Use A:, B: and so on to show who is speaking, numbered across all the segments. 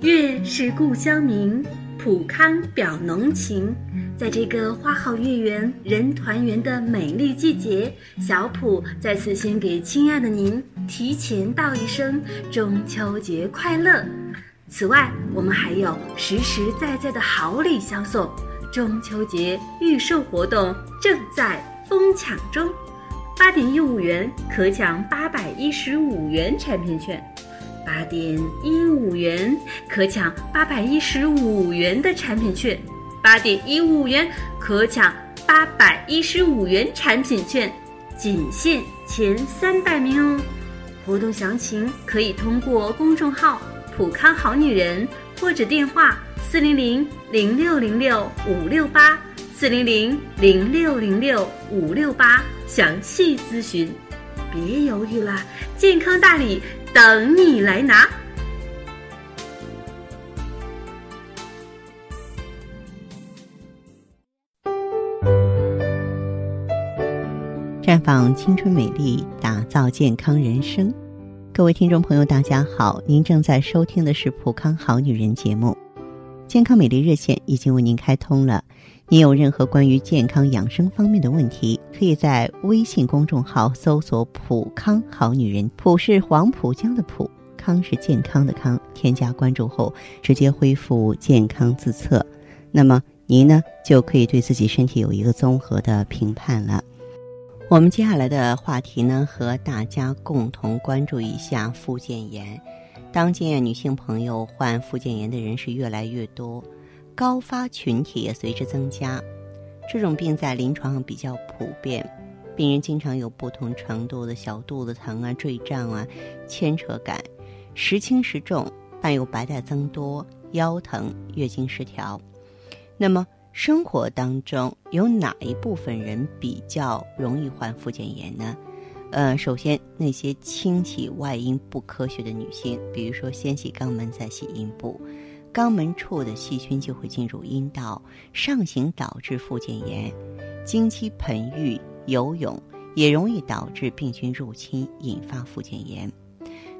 A: 月是故乡明，普康表浓情。在这个花好月圆、人团圆的美丽季节，小普再次先给亲爱的您提前道一声中秋节快乐。此外，我们还有实实在在的好礼相送，中秋节预售活动正在疯抢中，八点一五元可抢八百一十五元产品券。八点一五元可抢八百一十五元的产品券，八点一五元可抢八百一十五元产品券，仅限前三百名哦。活动详情可以通过公众号“普康好女人”或者电话四零零零六零六五六八四零零零六零六五六八详细咨询。别犹豫了，健康大礼！等你来拿！
B: 绽放青春美丽，打造健康人生。各位听众朋友，大家好，您正在收听的是《普康好女人》节目，健康美丽热线已经为您开通了。您有任何关于健康养生方面的问题，可以在微信公众号搜索“普康好女人”，普是黄浦江的浦，康是健康的康。添加关注后，直接恢复健康自测，那么您呢就可以对自己身体有一个综合的评判了。我们接下来的话题呢，和大家共同关注一下附件炎。当今女性朋友患附件炎的人是越来越多。高发群体也随之增加，这种病在临床上比较普遍，病人经常有不同程度的小肚子疼啊、坠胀啊、牵扯感，时轻时重，伴有白带增多、腰疼、月经失调。那么生活当中有哪一部分人比较容易患附件炎呢？呃，首先那些清洗外阴不科学的女性，比如说先洗肛门再洗阴部。肛门处的细菌就会进入阴道，上行导致附件炎；经期盆浴、游泳也容易导致病菌入侵，引发附件炎。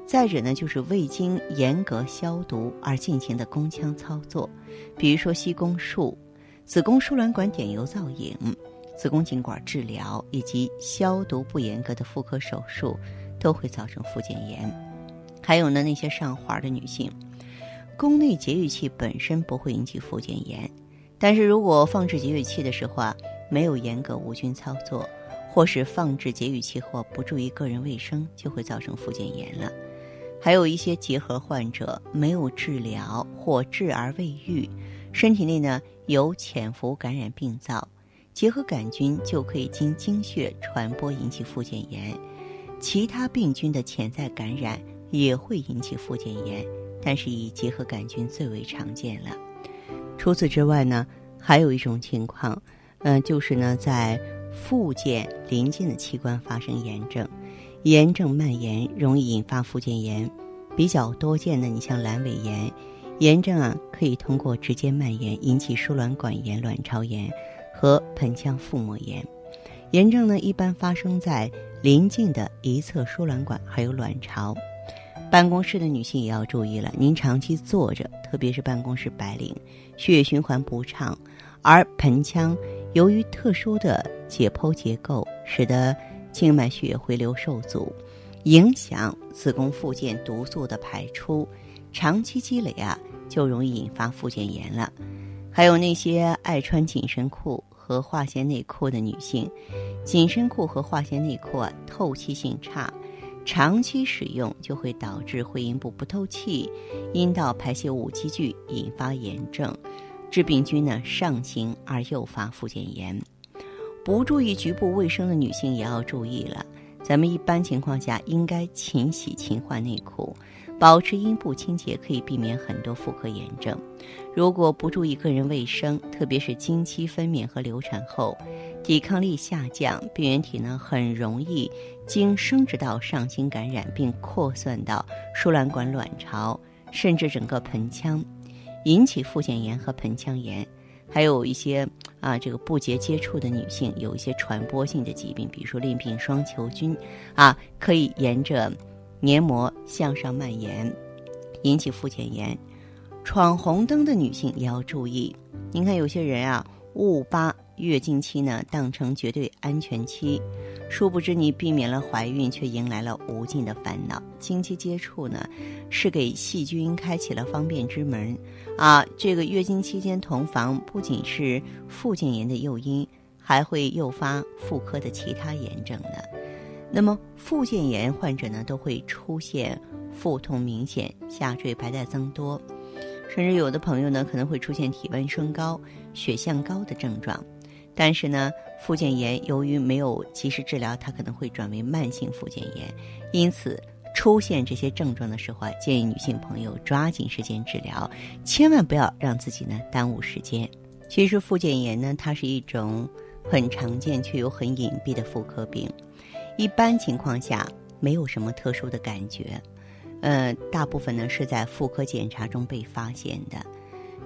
B: 再者呢，就是未经严格消毒而进行的宫腔操作，比如说吸宫术、子宫输卵管点油造影、子宫颈管治疗以及消毒不严格的妇科手术，都会造成附件炎。还有呢，那些上环的女性。宫内节育器本身不会引起附件炎，但是如果放置节育器的时候啊，没有严格无菌操作，或是放置节育器后不注意个人卫生，就会造成附件炎了。还有一些结核患者没有治疗或治而未愈，身体内呢有潜伏感染病灶，结核杆菌就可以经经血传播引起附件炎，其他病菌的潜在感染也会引起附件炎。但是以结核杆菌最为常见了。除此之外呢，还有一种情况，嗯，就是呢，在附件临近的器官发生炎症，炎症蔓延容易引发附件炎。比较多见的，你像阑尾炎，炎症啊可以通过直接蔓延引起输卵管炎、卵巢炎和盆腔腹膜炎。炎症呢一般发生在临近的一侧输卵管还有卵巢。办公室的女性也要注意了，您长期坐着，特别是办公室白领，血液循环不畅，而盆腔由于特殊的解剖结构，使得静脉血回流受阻，影响子宫附件毒素的排出，长期积累啊，就容易引发附件炎了。还有那些爱穿紧身裤和化纤内裤的女性，紧身裤和化纤内裤啊，透气性差。长期使用就会导致会阴部不透气，阴道排泄物积聚，引发炎症，致病菌呢上行而诱发附件炎。不注意局部卫生的女性也要注意了。咱们一般情况下应该勤洗勤换内裤，保持阴部清洁，可以避免很多妇科炎症。如果不注意个人卫生，特别是经期分娩和流产后。抵抗力下降，病原体呢很容易经生殖道上行感染，并扩散到输卵管、卵巢，甚至整个盆腔，引起附件炎和盆腔炎。还有一些啊，这个不洁接触的女性有一些传播性的疾病，比如说淋病双球菌，啊，可以沿着黏膜向上蔓延，引起附件炎。闯红灯的女性也要注意。您看，有些人啊，误把月经期呢当成绝对安全期，殊不知你避免了怀孕，却迎来了无尽的烦恼。经期接触呢，是给细菌开启了方便之门啊。这个月经期间同房，不仅是附件炎的诱因，还会诱发妇科的其他炎症呢。那么，附件炎患者呢，都会出现腹痛明显、下坠、白带增多。甚至有的朋友呢，可能会出现体温升高、血象高的症状，但是呢，附件炎由于没有及时治疗，它可能会转为慢性附件炎。因此，出现这些症状的时候啊，建议女性朋友抓紧时间治疗，千万不要让自己呢耽误时间。其实，附件炎呢，它是一种很常见却又很隐蔽的妇科病，一般情况下没有什么特殊的感觉。呃，大部分呢是在妇科检查中被发现的。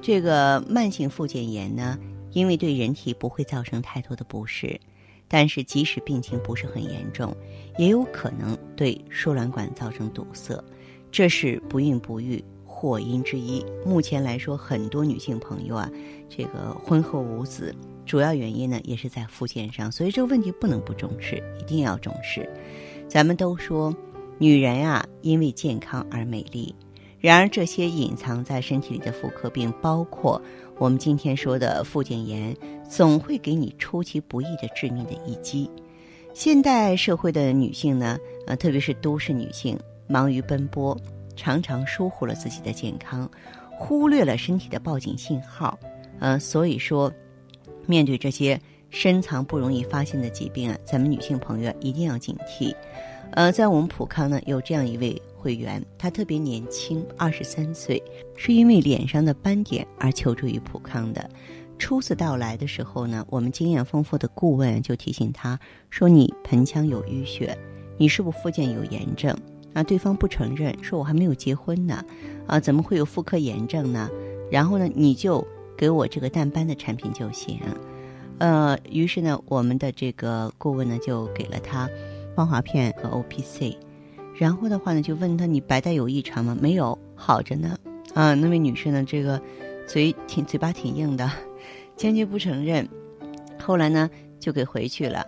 B: 这个慢性附件炎呢，因为对人体不会造成太多的不适，但是即使病情不是很严重，也有可能对输卵管造成堵塞，这是不孕不育祸因之一。目前来说，很多女性朋友啊，这个婚后无子，主要原因呢也是在附件上，所以这个问题不能不重视，一定要重视。咱们都说。女人啊，因为健康而美丽。然而，这些隐藏在身体里的妇科病，包括我们今天说的附件炎，总会给你出其不意的致命的一击。现代社会的女性呢，呃，特别是都市女性，忙于奔波，常常疏忽了自己的健康，忽略了身体的报警信号。呃，所以说，面对这些深藏不容易发现的疾病啊，咱们女性朋友一定要警惕。呃，在我们普康呢，有这样一位会员，他特别年轻，二十三岁，是因为脸上的斑点而求助于普康的。初次到来的时候呢，我们经验丰富的顾问就提醒他说：“你盆腔有淤血，你是不是附件有炎症？”啊，对方不承认，说我还没有结婚呢，啊，怎么会有妇科炎症呢？然后呢，你就给我这个淡斑的产品就行。呃，于是呢，我们的这个顾问呢，就给了他。芳华片和 O P C，然后的话呢，就问他你白带有异常吗？没有，好着呢。啊，那位女士呢，这个嘴挺嘴巴挺硬的，坚决不承认。后来呢，就给回去了。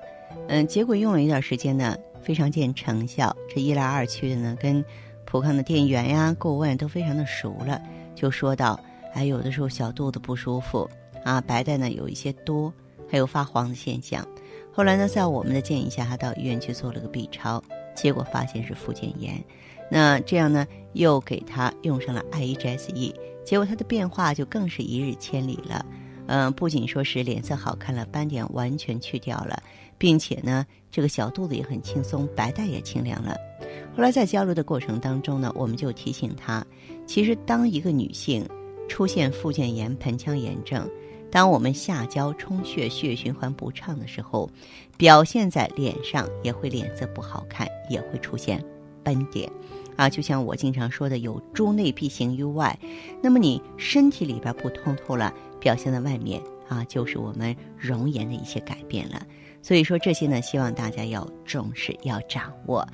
B: 嗯，结果用了一段时间呢，非常见成效。这一来二去的呢，跟普康的店员呀、顾问都非常的熟了，就说到：哎，有的时候小肚子不舒服啊，白带呢有一些多，还有发黄的现象。后来呢，在我们的建议下，他到医院去做了个 B 超，结果发现是附件炎。那这样呢，又给他用上了 IEGSE，结果他的变化就更是一日千里了。嗯，不仅说是脸色好看了，斑点完全去掉了，并且呢，这个小肚子也很轻松，白带也清凉了。后来在交流的过程当中呢，我们就提醒他，其实当一个女性出现附件炎、盆腔炎症。当我们下焦充血、血液循环不畅的时候，表现在脸上也会脸色不好看，也会出现斑点，啊，就像我经常说的，有诸内必行于外。那么你身体里边不通透了，表现在外面啊，就是我们容颜的一些改变了。所以说这些呢，希望大家要重视，要掌握。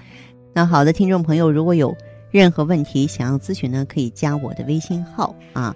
B: 那好的，听众朋友，如果有任何问题想要咨询呢，可以加我的微信号啊。